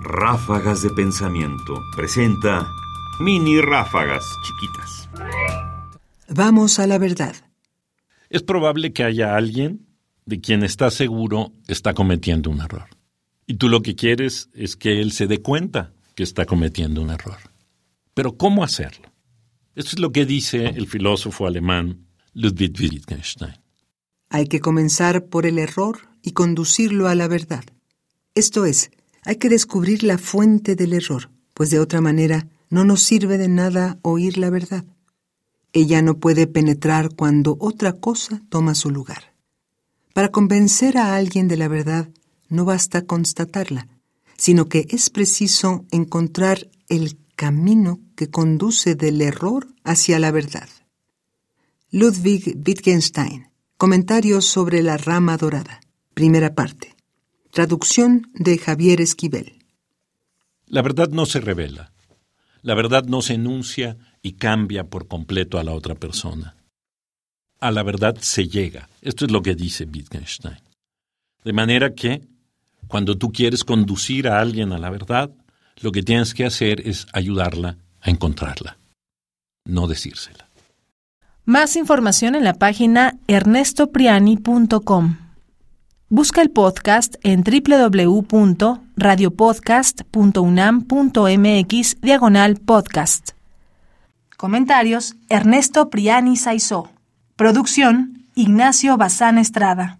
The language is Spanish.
Ráfagas de Pensamiento presenta mini ráfagas chiquitas. Vamos a la verdad. Es probable que haya alguien de quien estás seguro está cometiendo un error. Y tú lo que quieres es que él se dé cuenta que está cometiendo un error. Pero ¿cómo hacerlo? Esto es lo que dice el filósofo alemán Ludwig Wittgenstein. Hay que comenzar por el error y conducirlo a la verdad. Esto es, hay que descubrir la fuente del error, pues de otra manera no nos sirve de nada oír la verdad. Ella no puede penetrar cuando otra cosa toma su lugar. Para convencer a alguien de la verdad no basta constatarla, sino que es preciso encontrar el camino que conduce del error hacia la verdad. Ludwig Wittgenstein, Comentarios sobre la rama dorada, primera parte. Traducción de Javier Esquivel. La verdad no se revela. La verdad no se enuncia y cambia por completo a la otra persona. A la verdad se llega. Esto es lo que dice Wittgenstein. De manera que, cuando tú quieres conducir a alguien a la verdad, lo que tienes que hacer es ayudarla a encontrarla, no decírsela. Más información en la página ernestopriani.com. Busca el podcast en www.radiopodcast.unam.mx diagonal podcast. Comentarios Ernesto Priani Saizó. Producción Ignacio Bazán Estrada.